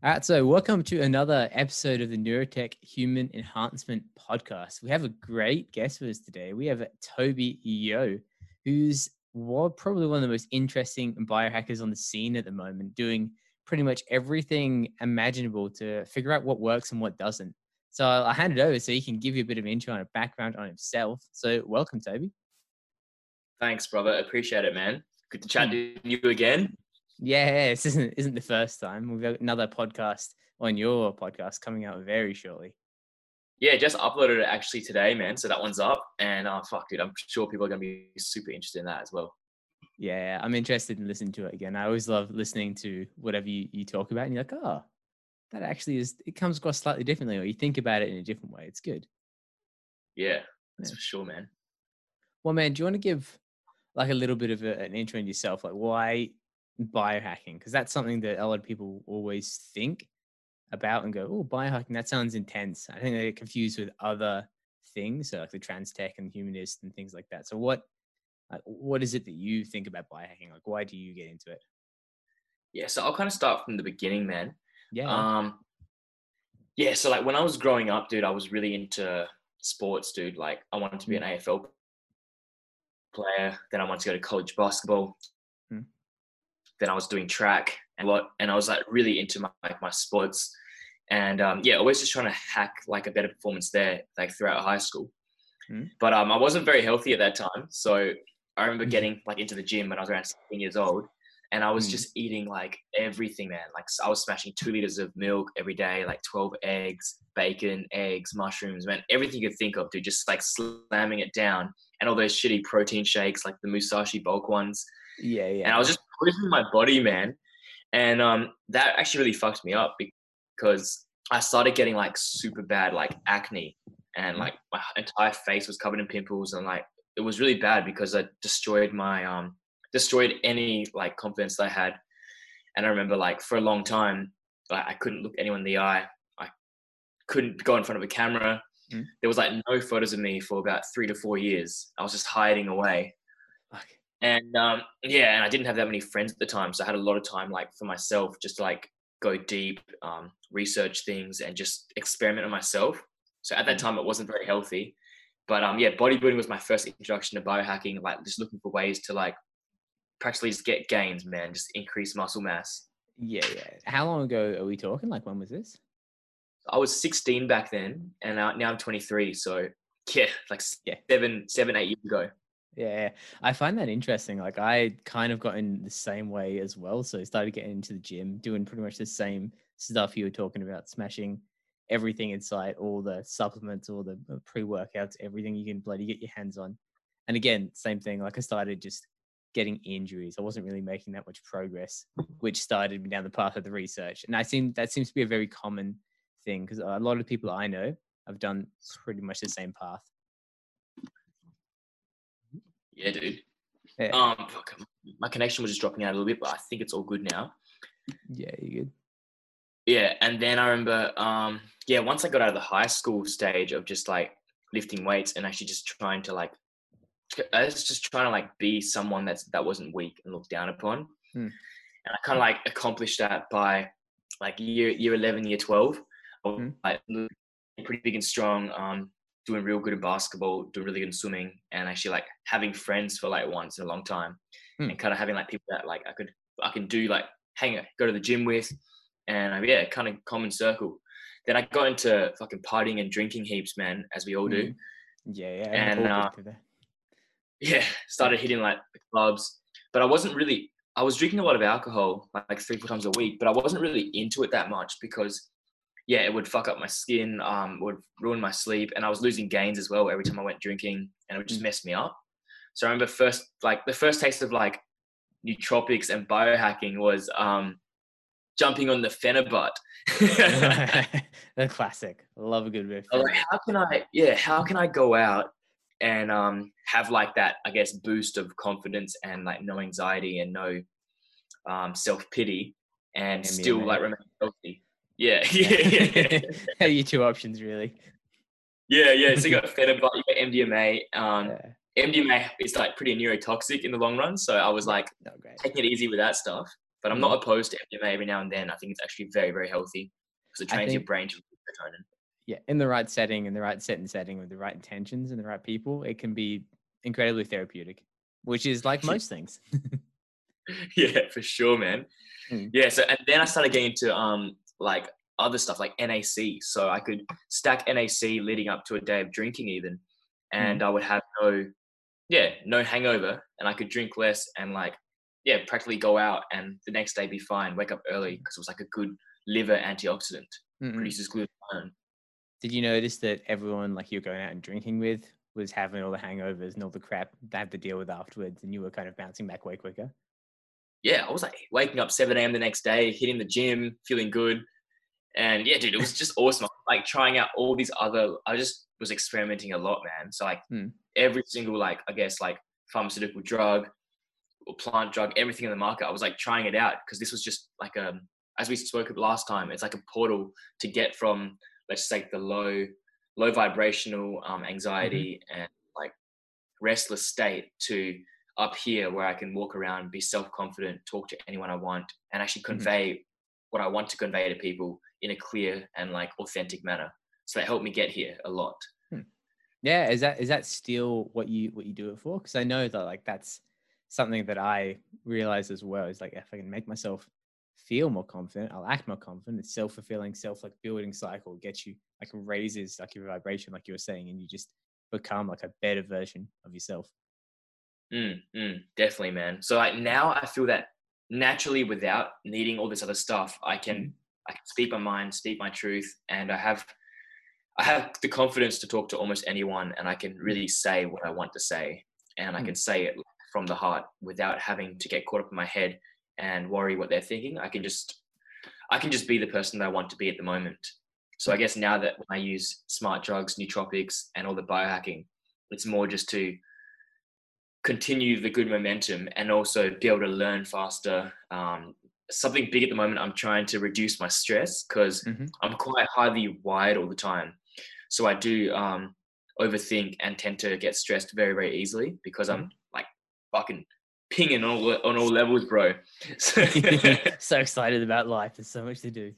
All right, so welcome to another episode of the Neurotech Human Enhancement Podcast. We have a great guest with us today. We have Toby Yo, who's probably one of the most interesting biohackers on the scene at the moment, doing pretty much everything imaginable to figure out what works and what doesn't. So I'll hand it over so he can give you a bit of intro and a background on himself. So welcome, Toby. Thanks, brother. Appreciate it, man. Good to chat to you again. Yeah, this isn't isn't the first time. We've got another podcast on your podcast coming out very shortly. Yeah, just uploaded it actually today, man. So that one's up, and uh, fuck, dude, I'm sure people are gonna be super interested in that as well. Yeah, I'm interested in listening to it again. I always love listening to whatever you, you talk about, and you're like, oh, that actually is. It comes across slightly differently, or you think about it in a different way. It's good. Yeah, that's yeah. for sure, man. Well, man, do you want to give like a little bit of a, an intro in yourself, like why biohacking because that's something that a lot of people always think about and go, oh, biohacking, that sounds intense. I think they get confused with other things, so like the trans tech and humanist and things like that. So what what is it that you think about biohacking? Like why do you get into it? Yeah, so I'll kind of start from the beginning then. Yeah. Um yeah, so like when I was growing up, dude, I was really into sports, dude. Like I wanted to be an mm. AFL player, then I wanted to go to college basketball then I was doing track and what, and I was like really into my like my sports, and um, yeah, always just trying to hack like a better performance there, like throughout high school. Mm. But um, I wasn't very healthy at that time, so I remember mm. getting like into the gym when I was around 16 years old, and I was mm. just eating like everything, man. Like I was smashing two liters of milk every day, like 12 eggs, bacon, eggs, mushrooms, man, everything you could think of, dude. Just like slamming it down, and all those shitty protein shakes, like the Musashi bulk ones. Yeah, yeah. And I was just pushing my body, man. And um, that actually really fucked me up because I started getting like super bad like acne and like my entire face was covered in pimples and like it was really bad because I destroyed my um destroyed any like confidence that I had. And I remember like for a long time, like I couldn't look anyone in the eye. I couldn't go in front of a camera. Mm. There was like no photos of me for about three to four years. I was just hiding away. Okay and um, yeah, and I didn't have that many friends at the time, so I had a lot of time like for myself, just to, like go deep, um, research things, and just experiment on myself. So at that mm. time, it wasn't very healthy, but um, yeah, bodybuilding was my first introduction to biohacking, like just looking for ways to like practically just get gains, man, just increase muscle mass. Yeah, yeah. How long ago are we talking? Like when was this? I was 16 back then, and now, now I'm 23. So yeah, like yeah. seven, seven, eight years ago. Yeah, I find that interesting. Like I kind of got in the same way as well. So I started getting into the gym, doing pretty much the same stuff you were talking about, smashing everything inside, all the supplements, all the uh, pre-workouts, everything you can bloody get your hands on. And again, same thing. Like I started just getting injuries. I wasn't really making that much progress, which started me down the path of the research. And I seem that seems to be a very common thing because a lot of people I know have done pretty much the same path. Yeah, dude. Yeah. Um, my connection was just dropping out a little bit, but I think it's all good now. Yeah, you good? Yeah, and then I remember, um, yeah, once I got out of the high school stage of just like lifting weights and actually just trying to like, I was just trying to like be someone that's that wasn't weak and looked down upon, hmm. and I kind of like accomplished that by like year year eleven, year twelve, hmm. like pretty big and strong. Um, doing real good in basketball, doing really good in swimming, and actually like having friends for like once in a long time, hmm. and kind of having like people that like I could I can do like hang out, go to the gym with, and uh, yeah, kind of common circle. Then I got into fucking partying and drinking heaps, man, as we all do. Hmm. Yeah, yeah, and uh, yeah, started hitting like the clubs, but I wasn't really. I was drinking a lot of alcohol, like, like three four times a week, but I wasn't really into it that much because yeah, it would fuck up my skin, um, would ruin my sleep, and I was losing gains as well every time I went drinking, and it would just mm. mess me up. So I remember first, like the first taste of like nootropics and biohacking was um, jumping on the Phenibut. the classic. Love a good riff. Like, how can I? Yeah, how can I go out and um, have like that? I guess boost of confidence and like no anxiety and no um, self pity, and still like remain healthy. Yeah, yeah, yeah. your two options really. Yeah, yeah. So you got Phenibut, you got MDMA. Um, yeah. MDMA is like pretty neurotoxic in the long run, so I was like oh, taking it easy with that stuff. But I'm not opposed to MDMA every now and then. I think it's actually very, very healthy because it trains your brain to serotonin. yeah, in the right setting, in the right set and setting, with the right intentions and the right people, it can be incredibly therapeutic, which is like most things. yeah, for sure, man. Mm. Yeah. So and then I started getting into um like other stuff like NAC. So I could stack NAC leading up to a day of drinking even, and mm-hmm. I would have no, yeah, no hangover, and I could drink less and like yeah, practically go out and the next day be fine. Wake up early mm-hmm. because it was like a good liver antioxidant. Mm-mm. Produces glutathione. Did you notice that everyone like you're going out and drinking with was having all the hangovers and all the crap they had to deal with afterwards, and you were kind of bouncing back way quicker? Yeah, I was like waking up 7 a.m. the next day, hitting the gym, feeling good. And yeah, dude, it was just awesome. Like trying out all these other, I just was experimenting a lot, man. So like Hmm. every single, like, I guess like pharmaceutical drug or plant drug, everything in the market, I was like trying it out because this was just like a, as we spoke of last time, it's like a portal to get from, let's say the low, low vibrational um, anxiety and like restless state to up here where I can walk around, be self confident, talk to anyone I want, and actually hmm. convey what I want to convey to people in a clear and like authentic manner. So that helped me get here a lot. Hmm. Yeah, is that is that still what you what you do it for? Because I know that like that's something that I realize as well. Is like if I can make myself feel more confident, I'll act more confident. It's self fulfilling, self like building cycle gets you like raises like your vibration, like you were saying, and you just become like a better version of yourself. Mm, mm, definitely, man. So like now I feel that naturally without needing all this other stuff, I can I can speak my mind, speak my truth, and I have I have the confidence to talk to almost anyone, and I can really say what I want to say, and I Mm. can say it from the heart without having to get caught up in my head and worry what they're thinking. I can just I can just be the person that I want to be at the moment. So I guess now that when I use smart drugs, nootropics, and all the biohacking, it's more just to continue the good momentum and also be able to learn faster. Um, something big at the moment, I'm trying to reduce my stress because Mhm. I'm quite highly wired all the time. So I do um, overthink and tend to get stressed very, very easily because I'm like fucking pinging on all, on all levels, bro. So, so excited about life. There's so much to do.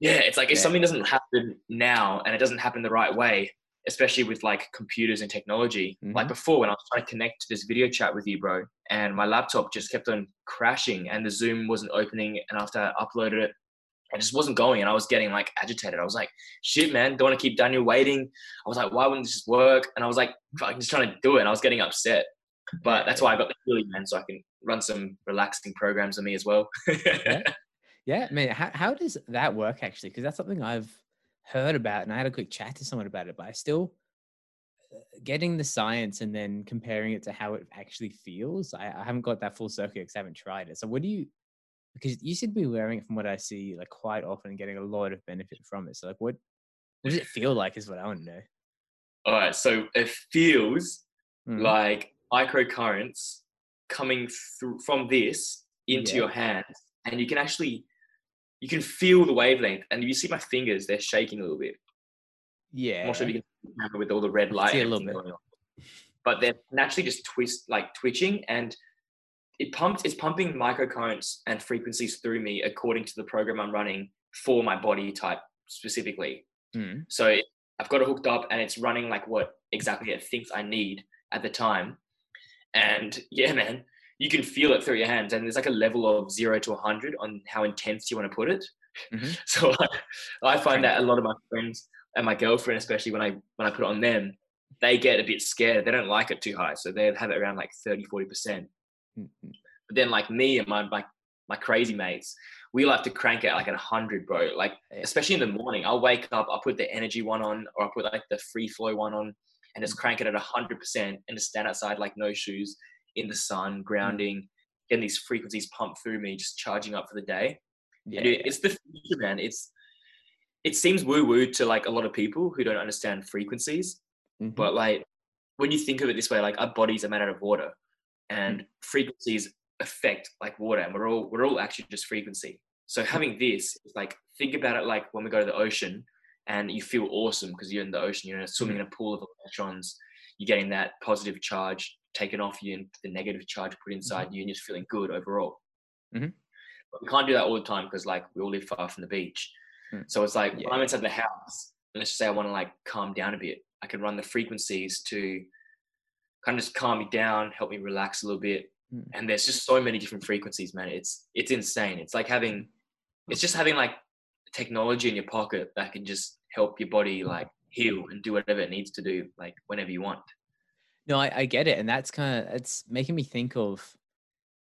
yeah, it's like if something doesn't happen now and it doesn't happen the right way, especially with like computers and technology. Like Mhm. before, when I was trying to connect to this video chat with you, bro, and my laptop just kept on crashing and the Zoom wasn't opening. And after I uploaded it, it just wasn't going. And I was getting like agitated. I was like, shit, man, don't want to keep Daniel waiting. I was like, why wouldn't this work? And I was like, I'm just trying to do it. And I was getting upset. But that's why I got the Healy, man, so I can run some relaxing programs on me as well. Yeah, man. How how does that work actually? Because that's something I've heard about, and I had a quick chat to someone about it. But I still uh, getting the science and then comparing it to how it actually feels. I, I haven't got that full circle because I haven't tried it. So what do you? Because you should be wearing it from what I see, like quite often, and getting a lot of benefit from it. So like, what what does it feel like? Is what I want to know. All right, so it feels Mm. like microcurrents coming through from this into Yeah. your hands, and you can actually you can feel the wavelength. And you see my fingers; they're shaking a little bit. yeah. I'm not sure if you can see with all the red light see a little bit. going on. But they're naturally just twist like twitching, and it pumps. It's pumping microcurrents and frequencies through me according to the program I'm running for my body type specifically. Mm. So I've got it hooked up and it's running like what exactly it thinks I need at the time. And yeah, man, you can feel it through your hands. And there's like a level of zero to 100 on how intense you want to put it. Mhm. So I, I find that a lot of my friends and my girlfriend, especially when I when I put it on them, they get a bit scared. They don't like it too high. So they have it around like 30, 40%. Mm, mm. But then like me and my, my, my crazy mates, we like to crank it like at 100, bro. Like especially in the morning, I'll wake up, I'll put the energy one on, or I'll put like the free flow one on, and just crank it at 100% and just stand outside like no shoes in the sun, grounding, getting these frequencies pumped through me, just charging up for the day. Yeah. And it's the future, man. It's it seems woo woo to like a lot of people who don't understand frequencies, Mhm. but like when you think of it this way, like our bodies are made out of water, and Mm. frequencies affect like water, and we're all we're all actually just frequency. So having this, is like think about it like when we go to the ocean, and you feel awesome because you're in the ocean, you're swimming in a pool of electrons, you're getting that positive charge taken off you, and the negative charge put inside you, and you're just feeling good overall. Mm-hmm. we can't do that all the time because like we all live far from the beach. Hmm. So it's like Yeah. when I'm inside the house, and let's just say I want to like calm down a bit, I can run the frequencies to kind of just calm me down, help me relax a little bit. Hmm. And there's just so many different frequencies, man. It's it's insane. It's like having it's just having like technology in your pocket that can just help your body like heal and do whatever it needs to do, like whenever you want. No, I, I get it, and that's kind of it's making me think of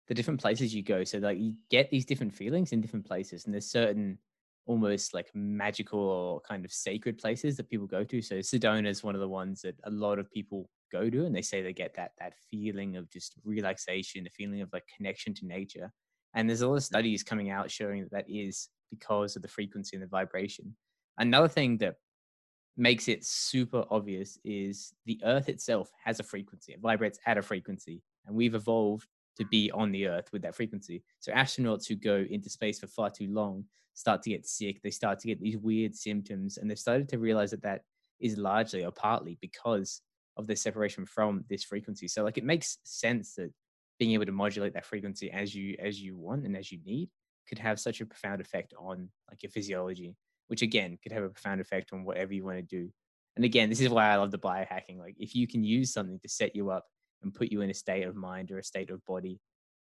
the different places you go. So like you get these different feelings in different places, and there's certain almost like magical or kind of sacred places that people go to. So Sedona is one of the ones that a lot of people go to, and they say they get that that feeling of just relaxation, a feeling of like connection to nature. And there's a lot of studies coming out showing that that is because of the frequency and the vibration. Another thing that makes it super obvious is the earth itself has a frequency it vibrates at a frequency and we've evolved to be on the earth with that frequency. So astronauts who go into space for far too long start to get sick they start to get these weird symptoms and they've started to realize that that is largely or partly because of the separation from this frequency. So like it makes sense that being able to modulate that frequency as you as you want and as you need could have such a profound effect on like your physiology which again could have a profound effect on whatever you want to do. And again, this is why I love the biohacking. Like if you can use something to set you up and put you in a state of mind or a state of body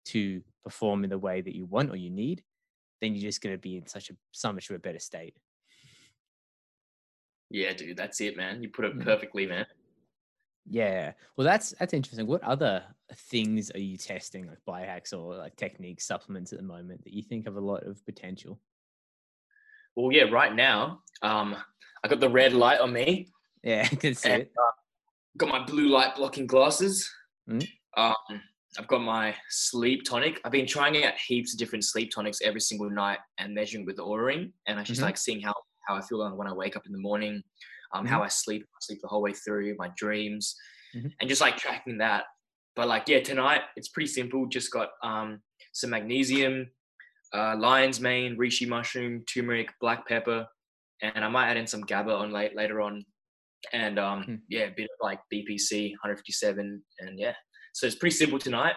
to perform in the way that you want or you need, then you're just going to be in such a so much of a better state. Yeah, dude, that's it, man. You put it Mm. perfectly, man. Yeah. Well, that's that's interesting. What other things are you testing, like biohacks or like techniques, supplements at the moment that you think have a lot of potential? Well, yeah, right now, um, I got the red light on me. Yeah, I can see And, it. got my blue light blocking glasses. Mm. Um, I've got my sleep tonic. I've been trying out heaps of different sleep tonics every single night and measuring with the Oura ring, and I just Mhm. like seeing how how I feel when I wake up in the morning, um, Mm-hmm. how I sleep, I sleep the whole way through, my dreams, Mhm. and just like tracking that. But like, yeah, tonight it's pretty simple. Just got um, some magnesium, uh, lion's mane, reishi mushroom, turmeric, black pepper, and I might add in some GABA on late later on, and um, Hmm. yeah, a bit of like BPC 157, and yeah, so it's pretty simple tonight.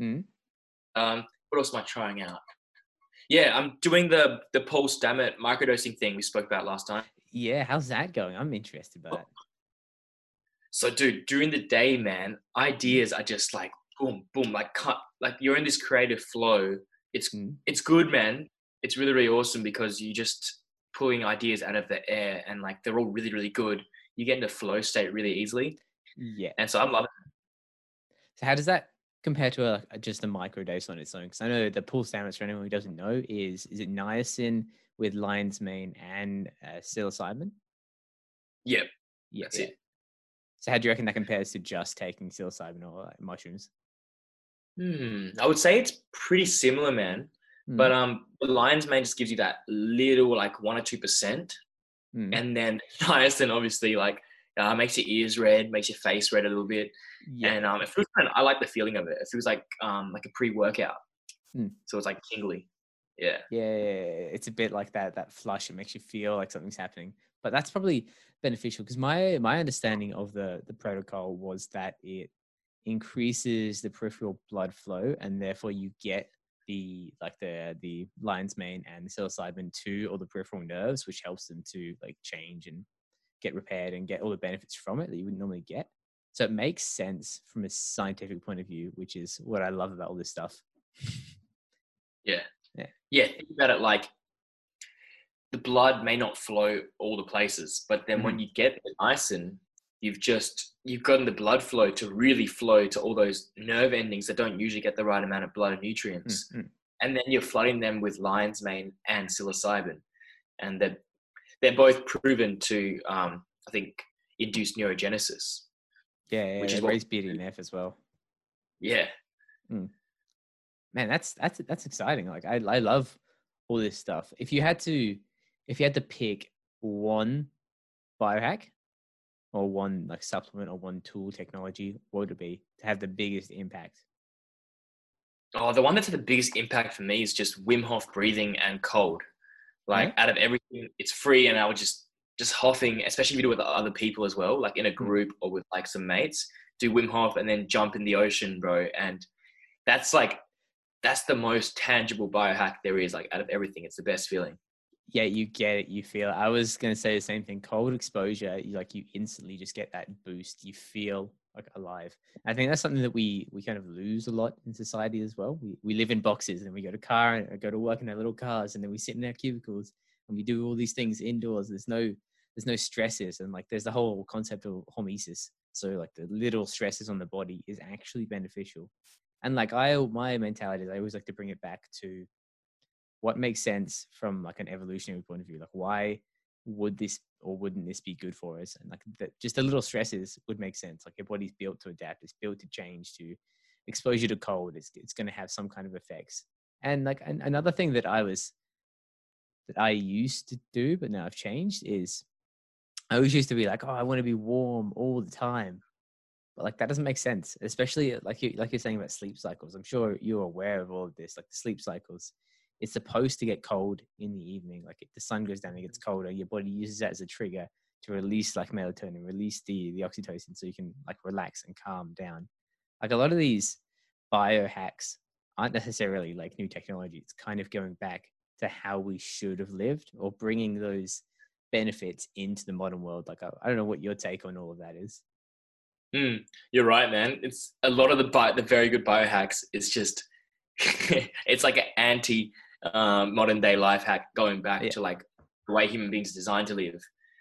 Mhm. Um, what else am I trying out? Yeah, I'm doing the the Paul Stamets microdosing thing we spoke about last time. Yeah, how's that going? I'm interested by that. So, dude, during the day, man, ideas are just like boom, boom, like cut, like you're in this creative flow. It's Mm. it's good, man. It's really really awesome because you're just pulling ideas out of the air and like they're all really really good. You get into flow state really easily, Yeah. and so I'm loving. It. So how does that compare to a, a- just a microdose on its own? Because I know the Paul Stamets for anyone who doesn't know is is it niacin with lion's mane and uh, psilocybin? Yep, Yeah. that's yeah. it. So how do you reckon that compares to just taking psilocybin or like, mushrooms? Hmm. I would say it's pretty similar, man. Mm, But um, the lion's mane just gives you that little like one or two percent, mm, and then niacin obviously like uh, makes your ears red, makes your face red a little bit, yeah. and um, it feels kind of, I like the feeling of it. It feels like um like a pre-workout, Mm. so it's like tingly. Yeah. Yeah, it's a bit like that that flush. It makes you feel like something's happening. But that's probably beneficial because my my understanding of the the protocol was that it increases the peripheral blood flow and therefore you get the like the the lion's mane and the psilocybin to all the peripheral nerves, which helps them to like change and get repaired and get all the benefits from it that you wouldn't normally get. So it makes sense from a scientific point of view, which is what I love about all this stuff. Yeah. Yeah. Yeah. Think about it like the blood may not flow all the places, but then Mm-hmm. when you get the niacin, you've just you've gotten the blood flow to really flow to all those nerve endings that don't usually get the right amount of blood and nutrients. Mm, mm. And then you're flooding them with lion's mane and psilocybin. And they're they're both proven to um, I think induce neurogenesis. Yeah, yeah, Which is raise BDNF as well. Yeah. man that's that's that's exciting like i i love all this stuff if you had to if you had to pick one biohack or one like supplement or one tool technology what would it be to have the biggest impact Oh, the one that's had the biggest impact for me is just Wim Hof breathing and cold. Like out of everything, it's free, and I would just just huffing, especially if you do it with other people as well, like in a mm. group or with like some mates. Do Wim Hof and then jump in the ocean, bro. And that's like that's the most tangible biohack there is. Like out of everything, it's the best feeling. Yeah, you get it. You feel. It. I was gonna say the same thing. Cold exposure, you, like you instantly just get that boost. You feel like alive. I think that's something that we we kind of lose a lot in society as well. We we live in boxes and we go to car and uh, go to work in our little cars and then we sit in our cubicles and we do all these things indoors. There's no there's no stresses and like there's the whole concept of hormesis. So like the little stresses on the body is actually beneficial. And like I my mentality is I always like to bring it back to what makes sense from like an evolutionary point of view. Like why would this or wouldn't this be good for us? And like the, just the little stresses would make sense. Like your body's built to adapt, it's built to change, to exposure to cold. It's it's going to have some kind of effects. And like an, another thing that I was that I used to do, but now I've changed is I always used to be like, oh, I want to be warm all the time. But like that doesn't make sense, especially like you like you're saying about sleep cycles. I'm sure you're aware of all of this, like the sleep cycles. It's supposed to get cold in the evening. Like if the sun goes down, it gets colder. Your body uses that as a trigger to release like melatonin, release the the oxytocin, so you can like relax and calm down. Like a lot of these biohacks aren't necessarily like new technology. It's kind of going back to how we should have lived or bringing those benefits into the modern world. Like I, I don't know what your take on all of that is. Mm, you're right, man. It's a lot of the bio, the very good biohacks. It's just it's like an anti um, modern day life hack going back yeah. to like the way human beings are designed to live.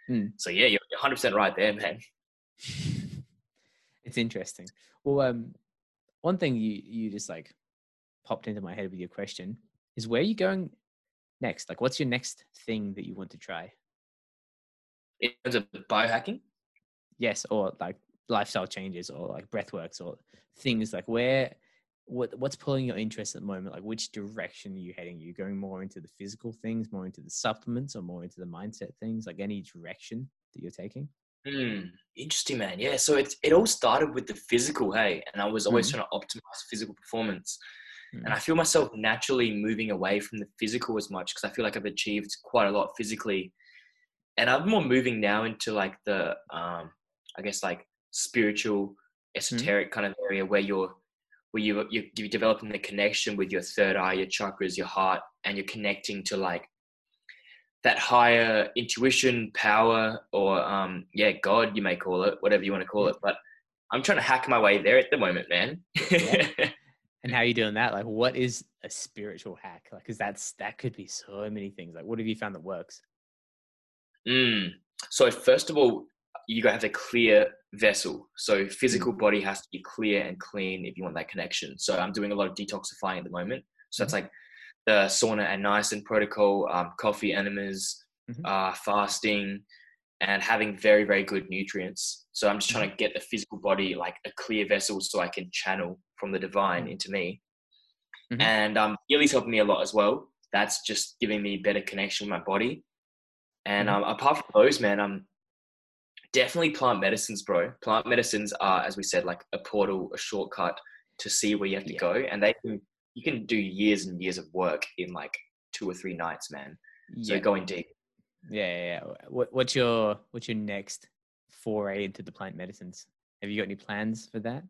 Mm. So yeah, you're 100 percent right there, man. it's interesting. Well, um, one thing you you just like popped into my head with your question is where are you going next? Like, what's your next thing that you want to try? In terms of biohacking? Yes, or like lifestyle changes or like breathworks or things like where what what's pulling your interest at the moment? Like which direction are you heading? Are you going more into the physical things more into the supplements or more into the mindset things? Like any direction that you're taking? Mm, interesting man. Yeah so it, it all started with the physical hey and i was always mm. trying to optimize physical performance. Mm. and i feel myself naturally moving away from the physical as much because i feel like i've achieved quite a lot physically. And i'm more moving now into like the um i guess like spiritual, mm-hmm. esoteric kind of area where you're where you you you're developing the connection with your third eye, your chakras, your heart, and you're connecting to like that higher intuition, power, or um, yeah, God, you may call it, whatever you want to call it. But I'm trying to hack my way there at the moment, man. yeah. And how are you doing that? Like, what is a spiritual hack? Like, because that's that could be so many things. Like, what have you found that works? Mm. So first of all, you got to have a clear vessel. So physical mm. body has to be clear and clean if you want that connection. So I'm doing a lot of detoxifying at the moment. So that's mm-hmm. like the sauna and niacin protocol, um, coffee enemas, mm-hmm. uh, fasting, and having very very good nutrients. So I'm just trying to get the physical body like a clear vessel so I can channel from the divine into me. Mm-hmm. And um, Healy's helping me a lot as well. That's just giving me better connection with my body. And mm-hmm. um, apart from those, man, I'm definitely plant medicines, bro. Plant medicines are, as we said, like a portal, a shortcut to see where you have to yeah. go, and they can you can do years and years of work in like two or three nights, man. So yeah. going deep. Yeah, yeah, yeah. What, what's your what's your next foray into the plant medicines? Have you got any plans for that?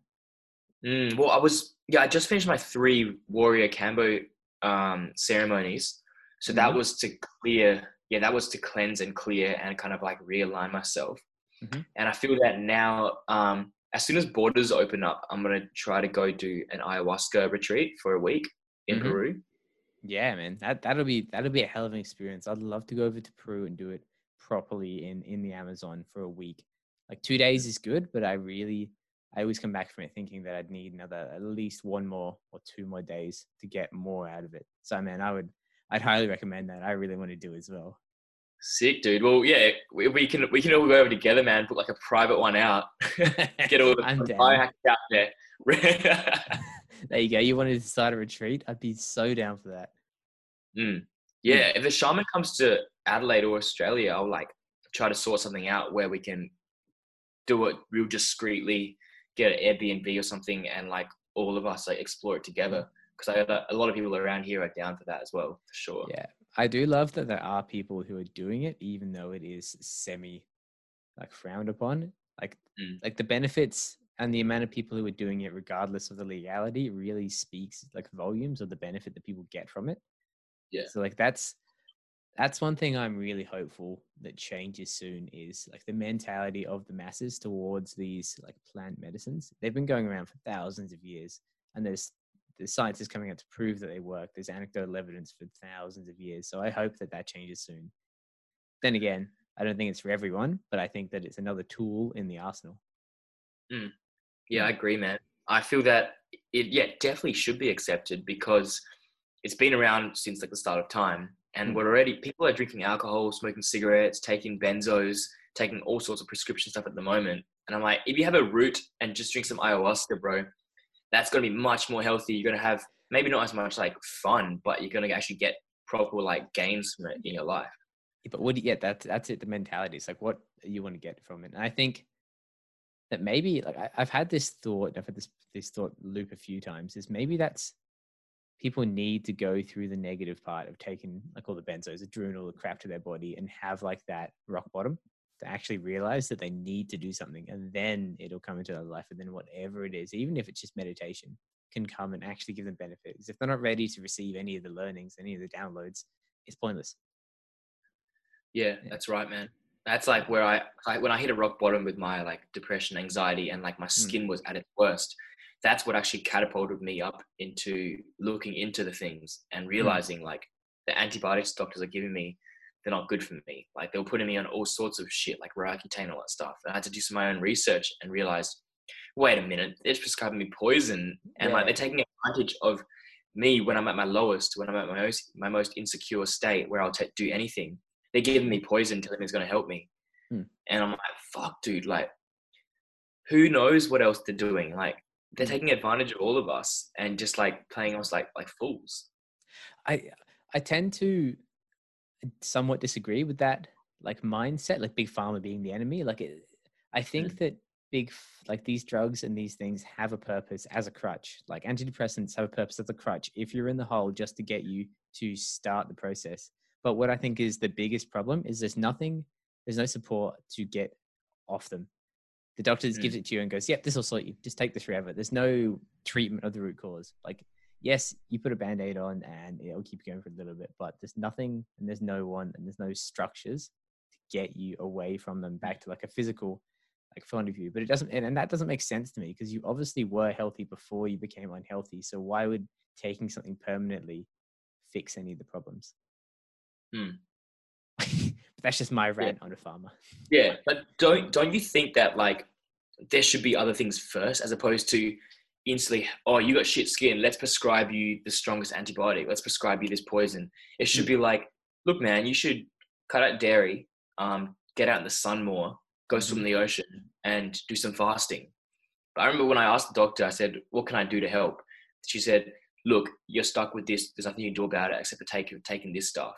Mm, well, I was yeah, I just finished my three warrior kambo um, ceremonies, so mm-hmm. that was to clear. Yeah, that was to cleanse and clear and kind of like realign myself. Mm-hmm. And I feel that now, um, as soon as borders open up, I'm gonna try to go do an ayahuasca retreat for a week in mm-hmm. Peru. Yeah, man, that that'll be that'll be a hell of an experience. I'd love to go over to Peru and do it properly in in the Amazon for a week. Like two days is good, but I really I always come back from it thinking that I'd need another at least one more or two more days to get more out of it. So man, I would I'd highly recommend that. I really want to do as well. Sick, dude. Well, yeah, we, we, can we can all go over together, man. Put like a private one out. Get all the biohacks out there. there you go. You wanted to start a retreat? I'd be so down for that. Mm. Yeah, if the shaman comes to Adelaide or Australia, I'll like try to sort something out where we can do it real discreetly, get an Airbnb or something, and like all of us like explore it together. Because mm. I a lot of people around here are down for that as well, for sure. Yeah, I do love that there are people who are doing it, even though it is semi like frowned upon. Like mm. like the benefits and the amount of people who are doing it regardless of the legality really speaks like volumes of the benefit that people get from it Yeah. so like that's that's one thing i'm really hopeful that changes soon is like the mentality of the masses towards these like plant medicines they've been going around for thousands of years and there's the science is coming out to prove that they work there's anecdotal evidence for thousands of years so i hope that that changes soon then again i don't think it's for everyone but i think that it's another tool in the arsenal Yeah, I agree, man. I feel that it yeah definitely should be accepted because it's been around since like the start of time, and Mm. we're already people are drinking alcohol, smoking cigarettes, taking benzos, taking all sorts of prescription stuff at the moment. And I'm like, if you have a root and just drink some ayahuasca, bro, that's gonna be much more healthy. You're gonna have maybe not as much like fun, but you're gonna actually get proper like gains from it in your life. Yeah, but what do you, yeah that's that's it the mentality is like what you want to get from it and i think that maybe like I, i've had this thought i've had this this thought loop a few times is maybe that's people need to go through the negative part of taking like all the benzos adrenal the crap to their body and have like that rock bottom to actually realize that they need to do something and then it'll come into their life and then whatever it is even if it's just meditation can come and actually give them benefits if they're not ready to receive any of the learnings any of the downloads it's pointless Yeah, Yeah. that's right, man. That's like where I, I when I hit a rock bottom with my like depression, anxiety, and like my mm. skin was at its worst. That's what actually catapulted me up into looking into the things and mm. realizing like the antibiotics doctors are giving me, they're not good for me. Like they were putting me on all sorts of shit, like Roaccutane, all that stuff. And I had to do some of my own research and realized, wait a minute, they're prescribing me poison, and like they're taking advantage of me when I'm at my lowest, when I'm at my most my most insecure state, where I'll ta do anything they're giving me poison, telling me it's going to help me. Hmm. And I'm like, fuck, dude, like, who knows what else they're doing? Like, they're taking advantage of all of us and just like playing us like like fools. I I tend to somewhat disagree with that like mindset, like big pharma being the enemy. Like it, I think mm. that big like these drugs and these things have a purpose as a crutch. Like antidepressants have a purpose as a crutch if you're in the hole just to get you to start the process. But what I think is the biggest problem is there's nothing, there's no support to get off them. The doctor just mm. gives it to you and goes, "Yep, this will sort you. Just take this forever." There's no treatment of the root cause. Like yes, you put a band aid on and it'll keep you going for a little bit, but there's nothing and there's no one and there's no structures to get you away from them back to like a physical like point of view. But it doesn't, and, and that doesn't make sense to me because you obviously were healthy before you became unhealthy. So why would taking something permanently fix any of the problems? Hmm. but that's just my rant on a farmer. Yeah, but don't don't you think that like there should be other things first as opposed to instantly, oh, you got shit skin, let's prescribe you the strongest antibiotic, let's prescribe you this poison. It should be like, look, man, you should cut out dairy, um, get out in the sun more, go swim in the ocean, and do some fasting. But I remember when I asked the doctor, I said, what can I do to help? She said, look, you're stuck with this. There's nothing you can do about it except for taking taking this stuff.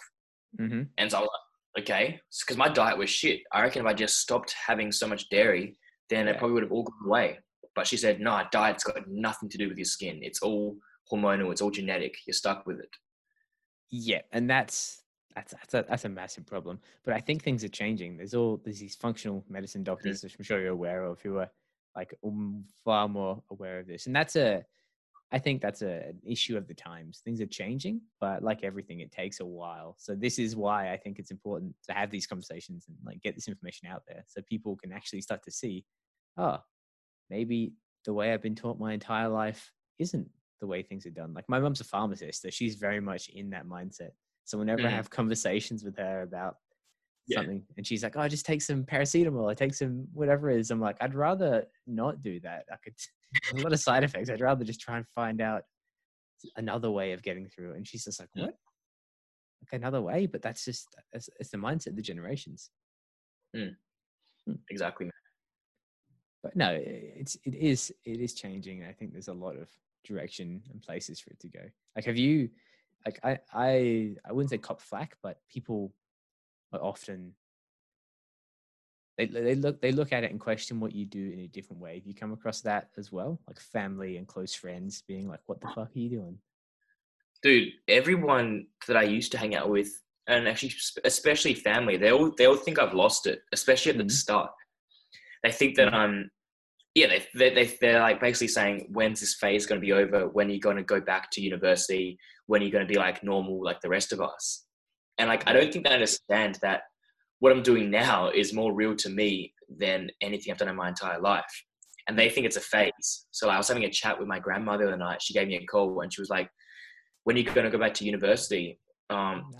Mm-hmm. And so I was like, okay, because my diet was shit. I reckon if I just stopped having so much dairy, then it probably would have all gone away. But she said, no, diet's got nothing to do with your skin. It's all hormonal. It's all genetic. You're stuck with it. Yeah, and that's that's that's a, that's a massive problem. But I think things are changing. There's all there's these functional medicine doctors, which I'm sure you're aware of, who are like um, far more aware of this, and that's a I think that's a, an issue of the times. Things are changing, but like everything, it takes a while. So this is why I think it's important to have these conversations and like get this information out there, so people can actually start to see, oh, maybe the way I've been taught my entire life isn't the way things are done. Like my mum's a pharmacist, so she's very much in that mindset. So whenever I Mhm. have conversations with her about Yeah. something, and she's like, "Oh, just take some paracetamol. I take some whatever it is." I'm like, "I'd rather not do that. I could a lot of side effects. I'd rather just try and find out another way of getting through." And she's just like, Mm. "What? Like another way?" But that's just it's, it's the mindset of the generations. Exactly. But no, it's it is it is changing. I think there's a lot of direction and places for it to go. Like, have you, like, I I I wouldn't say cop flack, but people are often they they look they look at it and question what you do in a different way. Have you come across that as well? Like family and close friends being like, "What the fuck are you doing?" Dude, everyone that I used to hang out with, and actually especially family, they all they all think I've lost it, especially at Mhm. the start. They think that I'm yeah, they, they, they, they're like basically saying, when's this phase going to be over? When are you going to go back to university? When are you going to be like normal, like the rest of us? And like, I don't think they understand that what I'm doing now is more real to me than anything I've done in my entire life. And they think it's a phase. So I was having a chat with my grandmother the other night. She gave me a call and she was like, when are you going to go back to university? Um,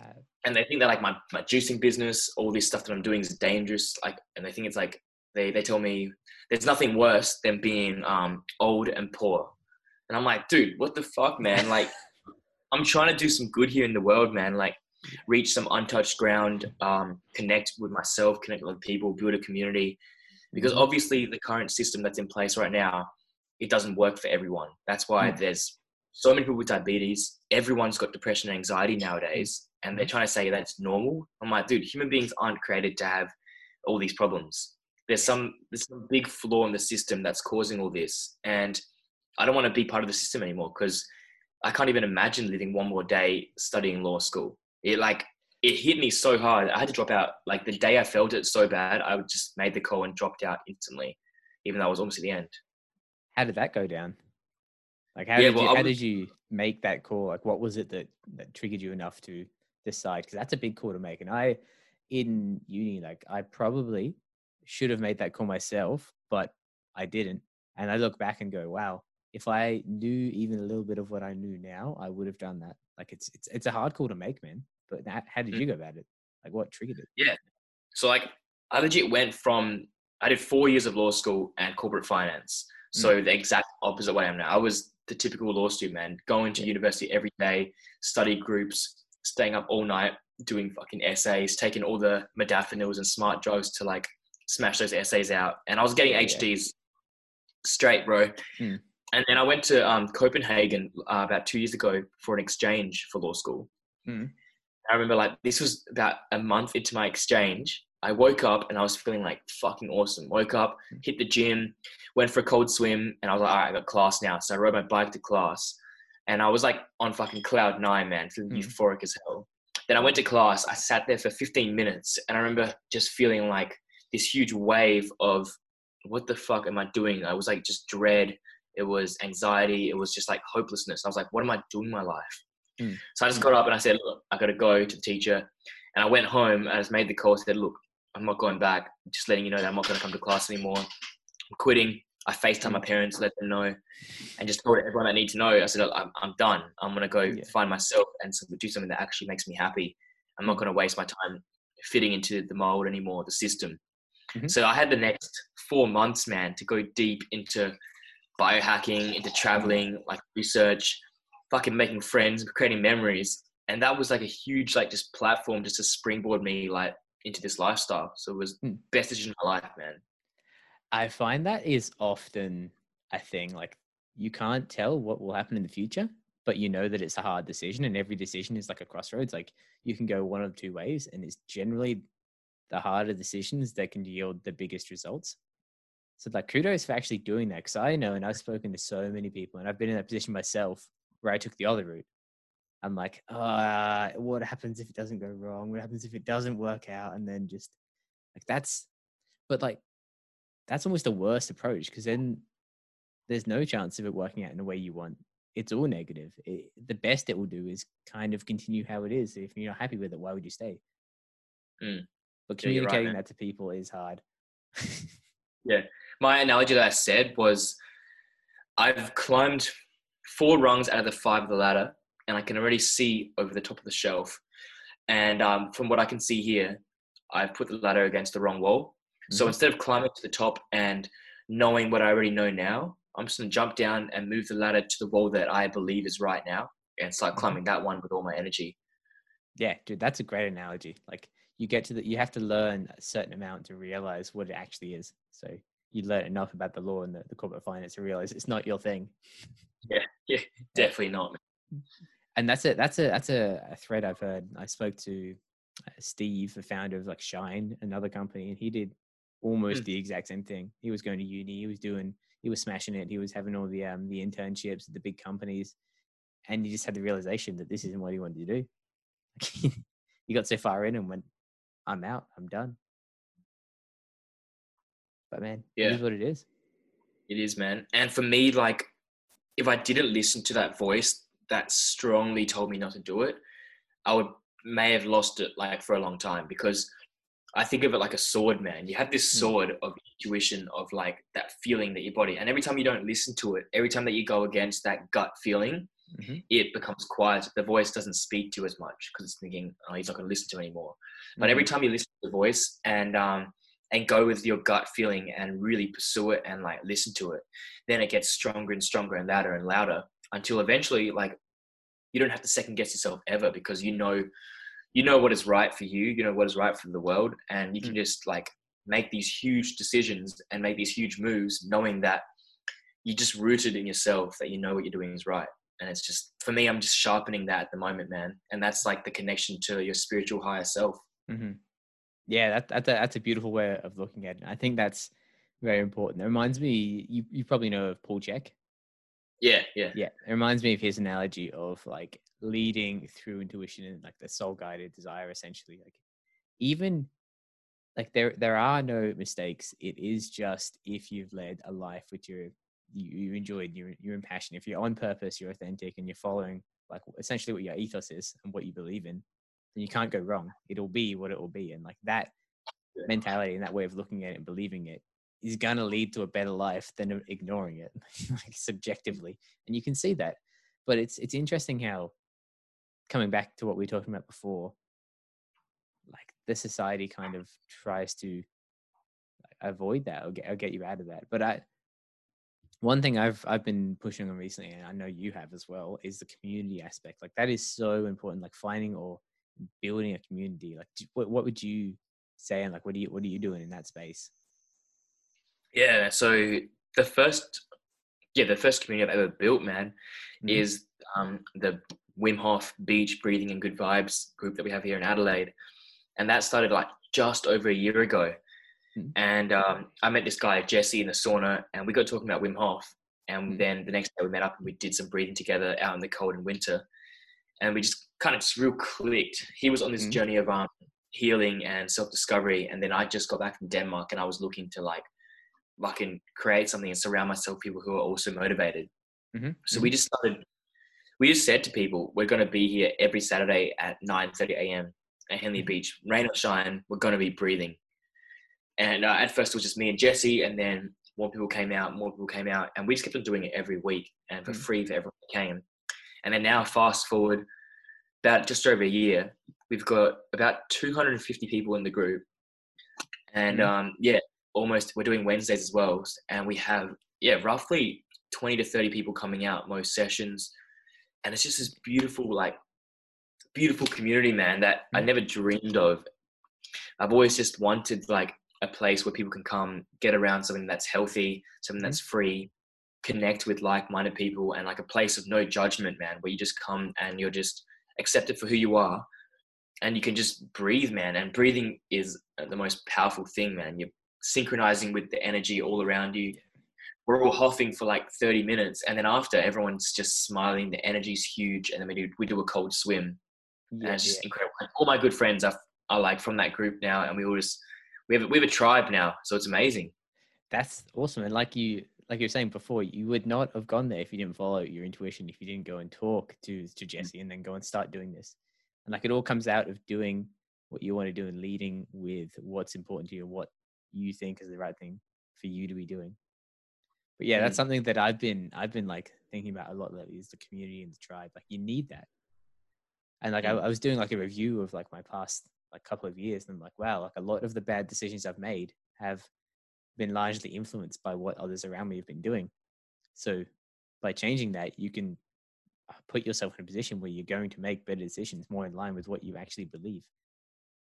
and they think that like my, my juicing business, all this stuff that I'm doing is dangerous. Like, and they think it's like, they, they tell me there's nothing worse than being um, old and poor. And I'm like, dude, what the fuck, man? Like, I'm trying to do some good here in the world, man. Like, reach some untouched ground, um, connect with myself, connect with people, build a community. Because mm-hmm. obviously, the current system that's in place right now, it doesn't work for everyone. That's why mm. there's so many people with diabetes. Everyone's got depression and anxiety nowadays, and they're mm-hmm. trying to say that's normal. I'm like, dude, human beings aren't created to have all these problems. There's some there's some big flaw in the system that's causing all this, and I don't want to be part of the system anymore because I can't even imagine living one more day studying law school it like it hit me so hard. I had to drop out. Like the day I felt it so bad, I just made the call and dropped out instantly, even though I was almost at the end. How did that go down? Like how yeah, did well, you how was, did you make that call? Like what was it that that triggered you enough to decide? Because that's a big call to make. And I, in uni, like I probably should have made that call myself, but I didn't. And I look back and go, wow, if I knew even a little bit of what I knew now, I would have done that. Like it's it's it's a hard call to make, man. But how did mm. you go about it? Like what triggered it? Yeah. So like I legit went from I did four years of law school and corporate finance. So mm. the exact opposite way I'm now. I was the typical law student, man, going to university every day, study groups, staying up all night, doing fucking essays, taking all the modafinils and smart drugs to like smash those essays out. And I was getting HDs straight, bro. Mm. And then I went to um, Copenhagen uh, about two years ago for an exchange for law school. Mm. I remember like this was about a month into my exchange. I woke up and I was feeling like fucking awesome. Woke up, hmm. hit the gym, went for a cold swim, and I was like, all right, I got class now. So I rode my bike to class, and I was like on fucking cloud nine, man, feeling mm. euphoric as hell. Then I went to class. I sat there for 15 minutes, and I remember just feeling like this huge wave of what the fuck am I doing? I was like just dread. It was anxiety. It was just like hopelessness. I was like, what am I doing in my life? Mm. So I just got up and I said, look, I got to go to the teacher. And I went home and I just made the call. I said, look, I'm not going back. Just letting you know that I'm not going to come to class anymore. I'm quitting. I FaceTime my parents, let them know, and just told everyone I need to know. I said, I'm, I'm done. I'm going to go yeah. find myself and do something that actually makes me happy. I'm not going to waste my time fitting into the mold anymore, the system. Mm-hmm. So I had the next four months, man, to go deep into biohacking, into traveling, like research, fucking making friends, creating memories. And that was like a huge, like, just platform just to springboard me, like, into this lifestyle. So it was mm. best decision of my life, man. I find that is often a thing. Like, you can't tell what will happen in the future, but you know that it's a hard decision, and every decision is like a crossroads. Like, you can go one of two ways, and it's generally the harder decisions that can yield the biggest results. So like kudos for actually doing that because I know and I've spoken to so many people and I've been in that position myself where I took the other route. I'm like, uh, what happens if it doesn't go wrong? What happens if it doesn't work out? And then just like that's, but like that's almost the worst approach because then there's no chance of it working out in the way you want. It's all negative. It, the best it will do is kind of continue how it is. If you're not happy with it, why would you stay? Mm. But communicating yeah, right, that to people is hard. yeah my analogy that I said was I've climbed four rungs out of the five of the ladder, and I can already see over the top of the shelf. And um, from what I can see here, I've put the ladder against the wrong wall. Mm-hmm. So instead of climbing to the top and knowing what I already know now, I'm just gonna jump down and move the ladder to the wall that I believe is right now, and start mm-hmm. climbing that one with all my energy. Yeah, dude, that's a great analogy. Like you get to the, you have to learn a certain amount to realize what it actually is. So you learn enough about the law and the, the corporate finance to realize it's not your thing. Yeah, yeah, definitely not. And that's it. That's a that's a, a thread I've heard. I spoke to uh, Steve, the founder of like Shine, another company, and he did almost mm. the exact same thing. He was going to uni. He was doing. He was smashing it. He was having all the um the internships at the big companies, and he just had the realization that this isn't what he wanted to do. he got so far in and went, "I'm out. I'm done." But man, yeah. it is what it is. It is, man. And for me, like, if I didn't listen to that voice that strongly told me not to do it, I would may have lost it like for a long time because I think of it like a sword, man. You have this Mm. sword of intuition of like that feeling that your body, and every time you don't listen to it, every time that you go against that gut feeling, Mhm. it becomes quiet. The voice doesn't speak to you as much because it's thinking, oh, he's not going to listen to anymore. But every time you listen to the voice and um, and go with your gut feeling and really pursue it and like listen to it, then it gets stronger and stronger and louder and louder until eventually, like, you don't have to second guess yourself ever because you know you know what is right for you you know what is right for the world and you can just like make these huge decisions and make these huge moves knowing that you're just rooted in yourself that you know what you're doing is right and it's just for me i'm just sharpening that at the moment man and that's like the connection to your spiritual higher self hmm Yeah, that, that's a, that's a beautiful way of looking at it. I think that's very important. It reminds me, you you probably know of Paul Chek. yeah yeah Yeah, it reminds me of his analogy of like leading through intuition and like the soul guided desire. Essentially, like even like there there are no mistakes. It is just if you've led a life with you're you, you enjoyed, you're you're in passion. If you're on purpose, you're authentic, and you're following like essentially what your ethos is and what you believe in, then you can't go wrong. It'll be what it will be, and like that mentality and that way of looking at it and believing it is going to lead to a better life than ignoring it like subjectively and you can see that but it's it's interesting how coming back to what we were talking about before like the society kind of tries to avoid that or get, or get you out of that but i one thing i've i've been pushing on recently and i know you have as well is the community aspect like that is so important like finding or building a community like do- what, what would you say and like what do you what are you doing in that space yeah so the first yeah the first community i've ever built man Mhm. is um, the Wim Hof Beach Breathing and Good Vibes group that we have here in Adelaide, and that started like just over a year ago. Mhm. And um, I met this guy Jesse in the sauna, and we got talking about Wim Hof. And Mhm. then the next day we met up and we did some breathing together out in the cold and winter, and we just kind of just real clicked. He was on this Mhm. journey of um, healing and self discovery, and then I just got back from Denmark, and I was looking to like fucking create something and surround myself with people who are also motivated. Mhm, So we just started. We just said to people, we're going to be here every Saturday at 9:30 a.m. at Henley Mhm. Beach, rain or shine. We're going to be breathing. And uh, at first it was just me and Jesse, and then more people came out, more people came out, and we just kept on doing it every week and for Mm. free for everyone that came. And then now, fast forward about just over a year, we've got about 250 people in the group, and Mhm. um, yeah, almost we're doing Wednesdays as well, and we have yeah roughly 20 to 30 people coming out most sessions, and it's just this beautiful like beautiful community, man, that I Mm. never dreamed of. I've always just wanted like a place where people can come get around something that's healthy, something Mhm. that's free, connect with like-minded people, and like a place of no judgment, man, where you just come and you're just accepted for who you are, and you can just breathe, man. And breathing is the most powerful thing, man. You're synchronizing with the energy all around you. We're all huffing for like 30 minutes, and then after, everyone's just smiling. The energy's huge, and then we do we do a cold swim, and yeah, it's just yeah. incredible. Like, all my good friends are, are like from that group now, and we all just we have a, we have a tribe now, so it's amazing. that's awesome and like you like you were saying before you would not have gone there if you didn't follow your intuition if you didn't go and talk to to jesse and then go and start doing this and like it all comes out of doing what you want to do and leading with what's important to you what you think is the right thing for you to be doing but yeah that's Mm. something that i've been i've been like thinking about a lot lately is the community and the tribe like you need that and like I, Mm. I was doing like a review of like my past like couple of years and I'm like wow like a lot of the bad decisions i've made have been largely influenced by what others around me have been doing. So by changing that, you can uh, put yourself in a position where you're going to make better decisions more in line with what you actually believe.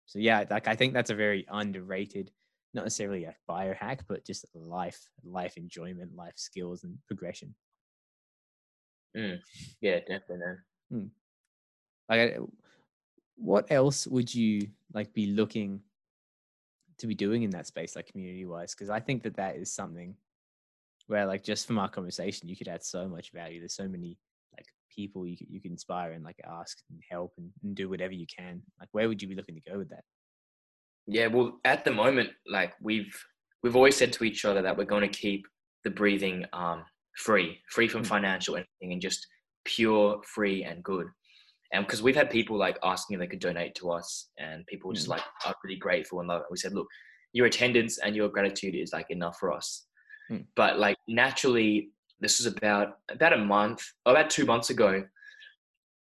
So yeah, like I think that's a very underrated, not necessarily a biohack, but just life, life enjoyment, life skills and progression. Yeah, definitely, man. Like, what else would you like be looking to be doing in that space, like community wise? Because I think that that is something where, like, just from our conversation, you could add so much value. There's so many like people you could, you can inspire and like ask and help and, and do whatever you can. Like, where would you be looking to go with that? Yeah, well, at the moment, like we've we've always said to each other that we're going to keep the breathing um, free, free from Mm. financial anything, and just pure, free, and good. And because we've had people like asking if they could donate to us, and people just Mm. like are really grateful and love it. We said, look, your attendance and your gratitude is like enough for us. Mm. But like naturally, this was about about a month, about two months ago.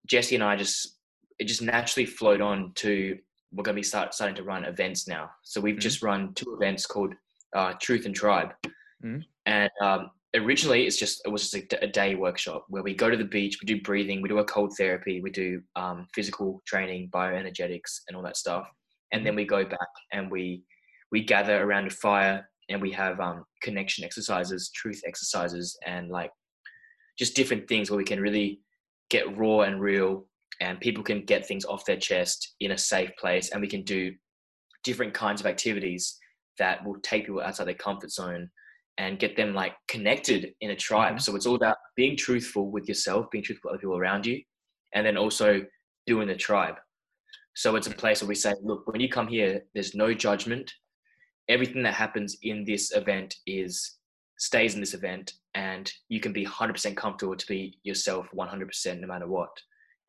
Jesse and I just it just naturally flowed on to we're going to be start, starting to run events now. So we've Mhm. just run two events called uh, Truth and Tribe, Mhm. and um, originally it's just it was just a, day workshop where we go to the beach, we do breathing, we do a cold therapy, we do um, physical training, bioenergetics, and all that stuff, and then we go back and we we gather around a fire and we have um, connection exercises, truth exercises, and like just different things where we can really get raw and real and people can get things off their chest in a safe place and we can do different kinds of activities that will take people outside their comfort zone and get them like connected in a tribe. Mhm. so it's all about being truthful with yourself being truthful with other people around you and then also doing the tribe. So it's a place where we say look when you come here there's no judgment. Everything that happens in this event is stays in this event and you can be 100% comfortable to be yourself 100% no matter what.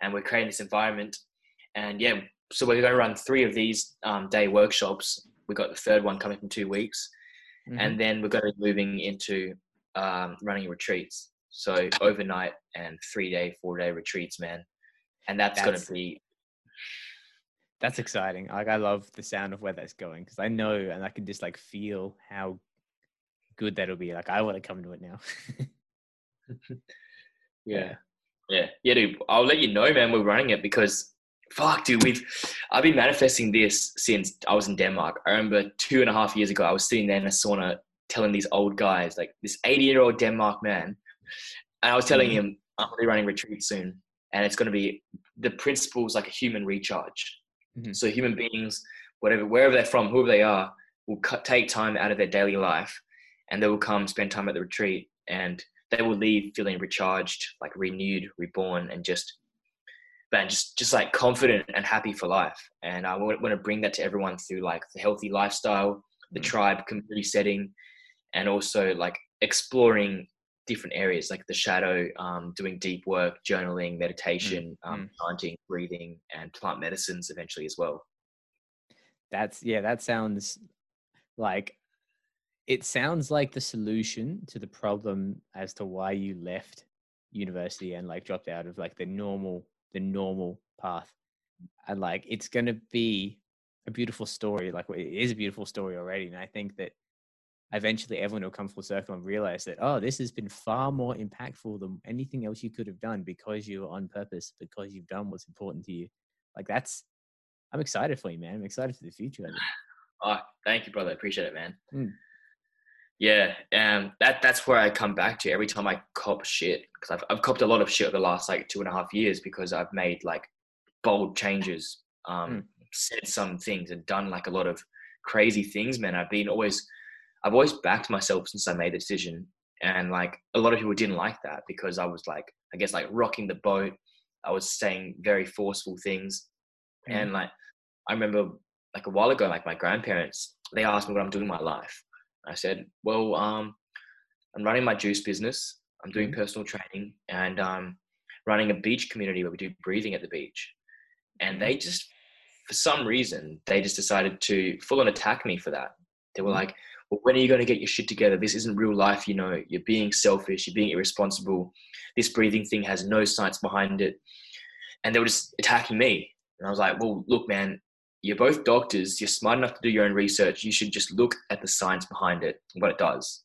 And we're creating this environment and yeah so we're going to run three of these um, day workshops. We got the third one coming in two weeks Mhm. and then we're going to be moving into um, running retreats so overnight and three day four day retreats man and that's, going That's- to be that's exciting. Like I love the sound of where that's going because I know and I can just like feel how good that'll be. Like I want to come to it now. Yeah. Yeah. Yeah, dude. I'll let you know, man, we're running it because fuck, dude, we've I've been manifesting this since I was in Denmark. I remember two and a half years ago, I was sitting there in a sauna telling these old guys, like this 80 year old Denmark man, and I was telling Mhm. him I'm gonna be running retreat soon. And it's gonna be the principles like a human recharge. Mhm. So human beings, whatever wherever they're from, whoever they are, will cut, take time out of their daily life and they will come spend time at the retreat and they will leave feeling recharged, like renewed, reborn, and just, man, just just like confident and happy for life. And I want, want to bring that to everyone through like the healthy lifestyle, the Mm. tribe community setting, and also like exploring different areas like the shadow, um, doing deep work, journaling, meditation, um, chanting, breathing, and plant medicines eventually as well. That's yeah, that sounds like it sounds like the solution to the problem as to why you left university and like dropped out of like the normal the normal path. And like it's gonna be a beautiful story. Like it is a beautiful story already. And I think that eventually everyone will come full circle and realize that, oh, this has been far more impactful than anything else you could have done because you were on purpose, because you've done what's important to you. Like that's I'm excited for you, man. I'm excited for the future. Oh, thank you, brother. Appreciate it, man. Mm. Yeah, um, that that's where I come back to every time I cop shit because I've I've copped a lot of shit over the last like two and a half years because I've made like bold changes, um, Mm. said some things and done like a lot of crazy things. Man, I've been always I've always backed myself since I made the decision, and like a lot of people didn't like that because I was like I guess like rocking the boat. I was saying very forceful things, Mm. and like I remember like a while ago, like my grandparents, they asked me what I'm doing in my life. I said, well, um, I'm running my juice business. I'm doing Mhm. personal training and um, running a beach community where we do breathing at the beach. And they just, for some reason, they just decided to full on attack me for that. They were Mhm. like, well, when are you going to get your shit together? This isn't real life, you know. You're being selfish. You're being irresponsible. This breathing thing has no science behind it. And they were just attacking me. And I was like, well, look, man, you're both doctors. You're smart enough to do your own research. You should just look at the science behind it, and what it does.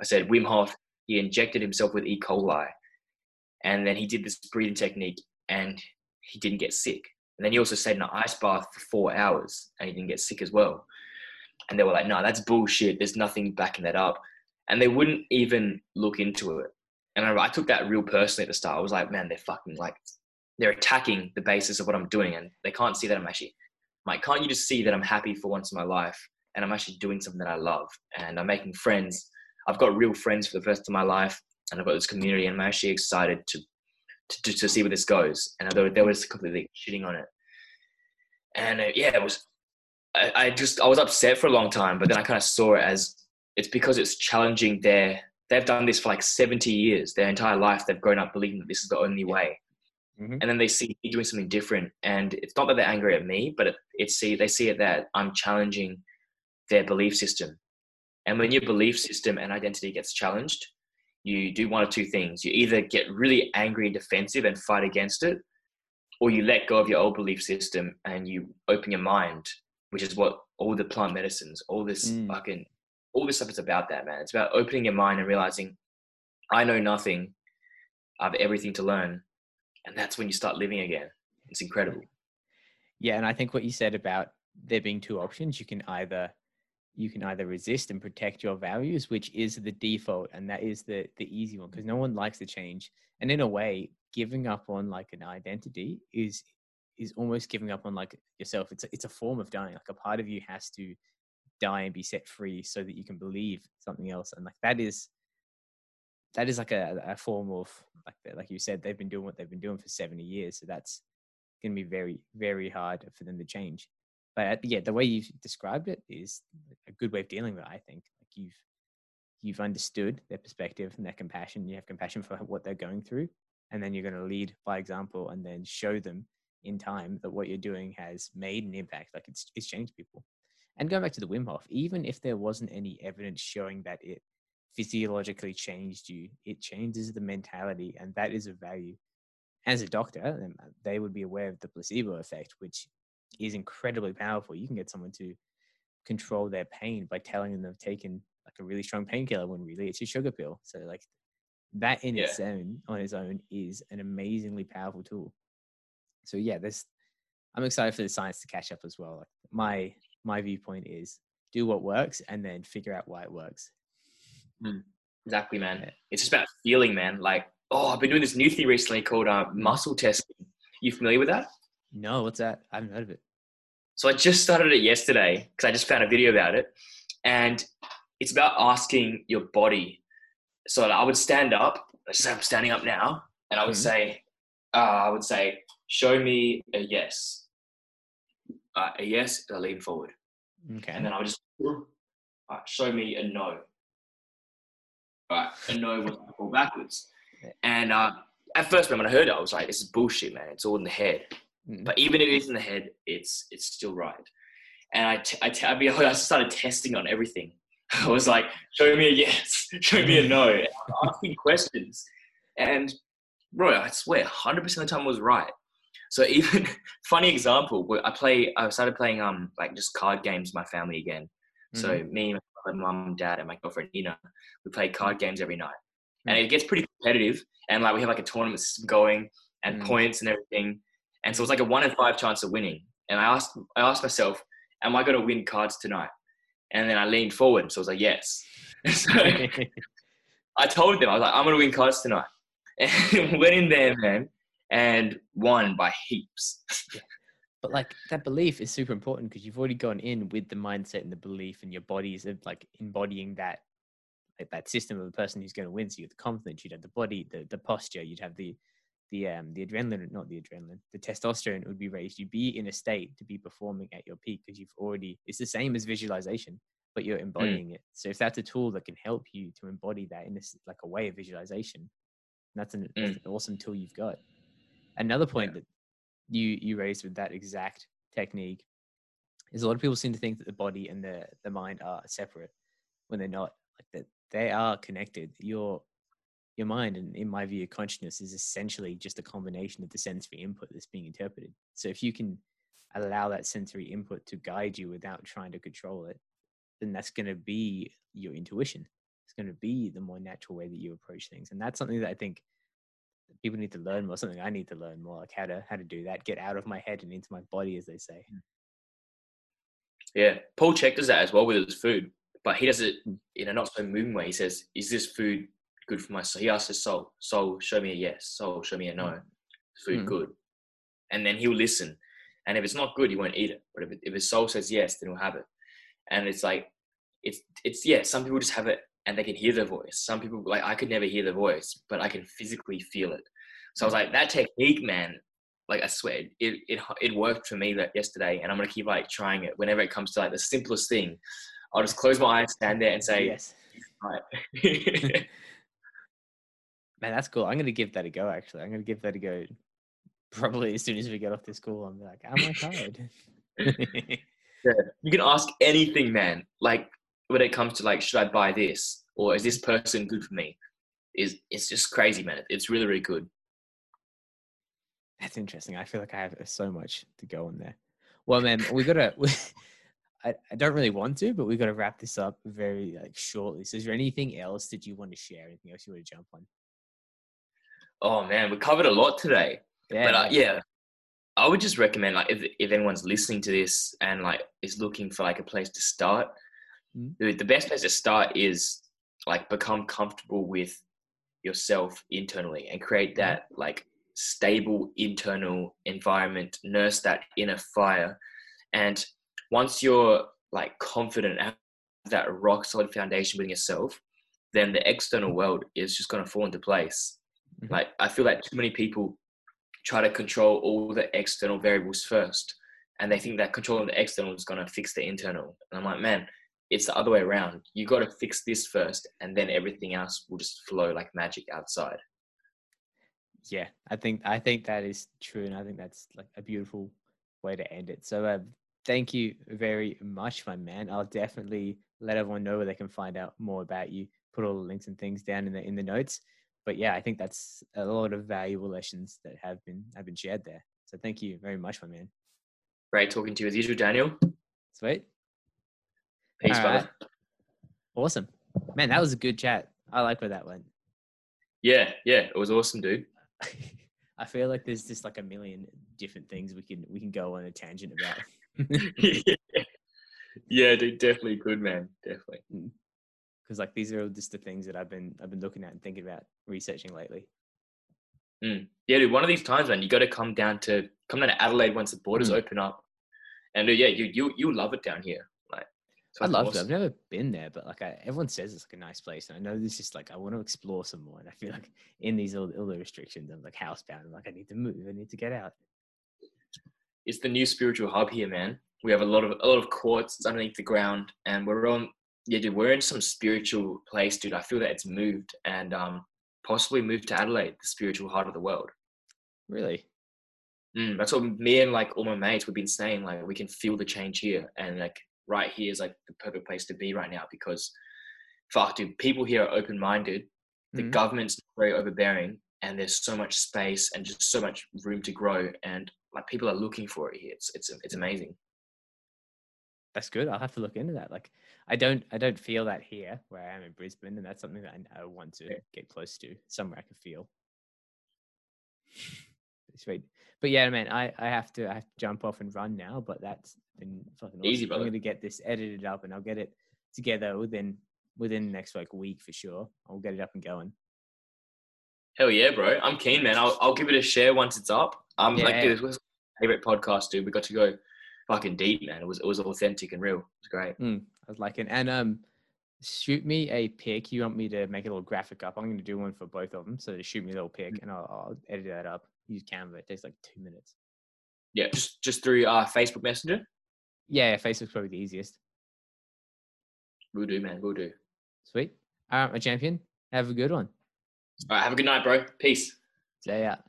I said, Wim Hof, he injected himself with E. coli. And then he did this breathing technique and he didn't get sick. And then he also stayed in an ice bath for four hours and he didn't get sick as well. And they were like, no, that's bullshit. There's nothing backing that up. And they wouldn't even look into it. And I, I took that real personally at the start. I was like, man, they're fucking like, they're attacking the basis of what I'm doing. And they can't see that I'm actually, like, can't you just see that I'm happy for once in my life and I'm actually doing something that I love and I'm making friends. I've got real friends for the first time in my life and I've got this community and I'm actually excited to, to, to see where this goes. And they, were just completely shitting on it. And uh, yeah, it was, I, I just, I was upset for a long time, but then I kind of saw it as it's because it's challenging their they've done this for like 70 years. Their entire life, they've grown up believing that this is the only way. Mhm. And then they see me doing something different, and it's not that they're angry at me, but it, it's see they see it that I'm challenging their belief system. And when your belief system and identity gets challenged, you do one of two things. You either get really angry and defensive and fight against it, or you let go of your old belief system and you open your mind, which is what all the plant medicines, all this Mm. fucking, all this stuff is about that, man. It's about opening your mind and realizing I know nothing. I have everything to learn. And that's when you start living again. It's incredible. Yeah, and I think what you said about there being two options, you can either you can either resist and protect your values, which is the default, and that is the the easy one because no one likes to change. And in a way, giving up on like an identity is is almost giving up on like yourself. It's a, it's a form of dying. Like a part of you has to die and be set free so that you can believe something else. And like that is that is like a, a form of like like you said, they've been doing what they've been doing for 70 years. So that's going to be very very hard for them to change but uh, yeah the way you've described it is a good way of dealing with it i think like you've you've understood their perspective and their compassion you have compassion for what they're going through and then you're going to lead by example and then show them in time that what you're doing has made an impact like it's it's changed people and going back to the wim hof even if there wasn't any evidence showing that it physiologically changed you it changes the mentality and that is a value as a doctor, um, they would be aware of the placebo effect, which is incredibly powerful. You can get someone to control their pain by telling them they've taken like a really strong painkiller when really it's a sugar pill. So like that in Yeah. its own on its own is an amazingly powerful tool. So yeah, this I'm excited for the science to catch up as well. Like my my viewpoint is do what works and then figure out why it works. Exactly, man. Yeah. It's just about feeling, man. Like, oh, I've been doing this new thing recently called uh, muscle testing. You familiar with that? No, what's that? I haven't heard of it. So I just started it yesterday because I just found a video about it, and it's about asking your body. So I would stand up. Let's say I'm standing up now, and I would Mhm. say, uh, I would say, show me a yes. Uh, a yes, I lean forward, Okay. and then I would just uh, show me a no. Right, and no was I fall backwards, and uh, at first when I heard it, I was like, "This is bullshit, man. It's all in the head." Mm. But even if it is in the head, it's it's still right. And I, t- I, t- I, mean, I started testing on everything. I was like, show me a yes, show me a no. I'm asking questions. And bro, I swear, 100% of the time I was right. So even, funny example, I play, I started playing um like just card games with my family again. So Mhm. me, my mum, dad, and my girlfriend Nina, we play card games every night. And it gets pretty competitive. And like we have like a tournament system going and Mm. points and everything. And so it's like a one in five chance of winning. And I asked, I asked myself, am I going to win cards tonight? And then I leaned forward. So I was like, yes. so I told them, I was like, I'm going to win cards tonight. And went in there, man, and won by heaps. But like that belief is super important because you've already gone in with the mindset and the belief, and your body is like embodying that like that system of the person who's going to win. So you have the confidence, you'd have the body, the the posture, you'd have the the um the adrenaline, not the adrenaline, the testosterone would be raised. You'd be in a state to be performing at your peak because you've already. It's the same as visualization, but you're embodying it. So if that's a tool that can help you to embody that in this like a way of visualization, that's an, that's an awesome tool you've got. Another point that you you raised with that exact technique is a lot of people seem to think that the body and the the mind are separate when they're not like that they are connected. Your your mind and in my view consciousness is essentially just a combination of the sensory input that's being interpreted. So if you can allow that sensory input to guide you without trying to control it then that's going to be your intuition. It's going to be the more natural way that you approach things. And that's something that i think people need to learn more something i need to learn more like how to how to do that get out of my head and into my body as they say hmm. Yeah. Paul Chek does that as well with his food, but he does it hmm. in a not so moving way. He says, Is this food good for my soul? He asks his soul, Soul, show me a yes. Soul, show me a no. Hmm. Is food Mm. good? And then he'll listen. And if it's not good, he won't eat it. But if, it, if his soul says yes, then he'll have it. And it's like, it's, it's, yeah, some people just have it and they can hear the voice. Some people, like, I could never hear the voice, but I can physically feel it. So I was like, that technique, man, like I swear, it, it, it worked for me that yesterday. And I'm going to keep like trying it whenever it comes to like the simplest thing. I'll just close my eyes, stand there and say, yes Right. Man, that's cool. I'm gonna give that a go. Actually, I'm gonna give that a go. Probably as soon as we get off this call, I'm like, "Am I tired?" you can ask anything, man. Like when it comes to like, should I buy this or is this person good for me? Is it's just crazy, man. It's really really good. That's interesting. I feel like I have so much to go on there. Well, man, we gotta. We, I, I don't really want to, but we got to wrap this up very like shortly. So, is there anything else that you want to share? Anything else you want to jump on? Oh man, we covered a lot today. Yeah, But uh, yeah, I would just recommend like if if anyone's listening to this and like is looking for like a place to start. The, the best place to start is like become comfortable with yourself internally and create that like stable internal environment, nurse that inner fire, and once you're like confident have that rock solid foundation within yourself, then the external world is just going to fall into place. Mhm. Like I feel like too many people try to control all the external variables first, and they think that controlling the external is going to fix the internal. And I'm like, man, it's the other way around. You got to fix this first, and then everything else will just flow like magic outside. yeah. I think I think that is true, and I think that's like a beautiful way to end it. So, uh, thank you very much, my man. I'll definitely let everyone know where they can find out more about you. Put all the links and things down in the in the notes. But yeah, I think that's a lot of valuable lessons that have been have been shared there. So thank you very much, my man. Great talking to you as usual, Daniel. Sweet. Peace, All brother. right. Awesome. Man, that was a good chat. I like where that went. Yeah, yeah, it was awesome, dude. I feel like there's just like a million different things we can we can go on a tangent about. yeah, dude, definitely good, man. Definitely. Because like these are all just the things that I've been I've been looking at and thinking about researching lately. Mm. Yeah, dude. One of these times, man, you got to come down to come down to Adelaide once the borders Mm. open up, and dude, yeah, you you you love it down here. It's I love it. I've never been there, but like I, everyone says it's like a nice place, and I know this is like I want to explore some more. And I feel like in these all, all the restrictions, I'm like housebound. I'm like I need to move. I need to get out. It's the new spiritual hub here, man. We have a lot of a lot of quartz underneath the ground, and we're on. Yeah, dude, we're in some spiritual place, dude. I feel that it's moved, and um, possibly moved to Adelaide, the spiritual heart of the world. Really? Mm, that's what me and like all my mates we've been saying. Like we can feel the change here, and like right here is like the perfect place to be right now because, fuck, dude, people here are open minded. The Mhm. government's very overbearing, and there's so much space and just so much room to grow, and like people are looking for it here. It's it's it's amazing. That's good. I'll have to look into that. Like I don't I don't feel that here where I am in Brisbane, and that's something that I, I want to Yeah. get close to. Somewhere I can feel. Sweet. But yeah, man, I, I have to I have to jump off and run now. But that's been fucking awesome. Easy, I'm gonna get this edited up, and I'll get it together within within the next like week for sure. I'll get it up and going. Hell yeah, bro! I'm keen, man. I'll I'll give it a share once it's up. Um, like Yeah. dude, this was my favorite podcast, dude. We got to go fucking deep, man. It was it was authentic and real. It was great. I was like. And um, shoot me a pic. You want me to make a little graphic up? I'm going to do one for both of them. So just shoot me a little pic, and I'll, I'll edit that up. Use Canva. It takes like two minutes. Yeah, just just through uh Facebook Messenger. Yeah, Facebook's probably the easiest. We'll do, man. We'll do. Sweet. All right, my champion. Have a good one. All right, have a good night, bro. Peace. Stay out.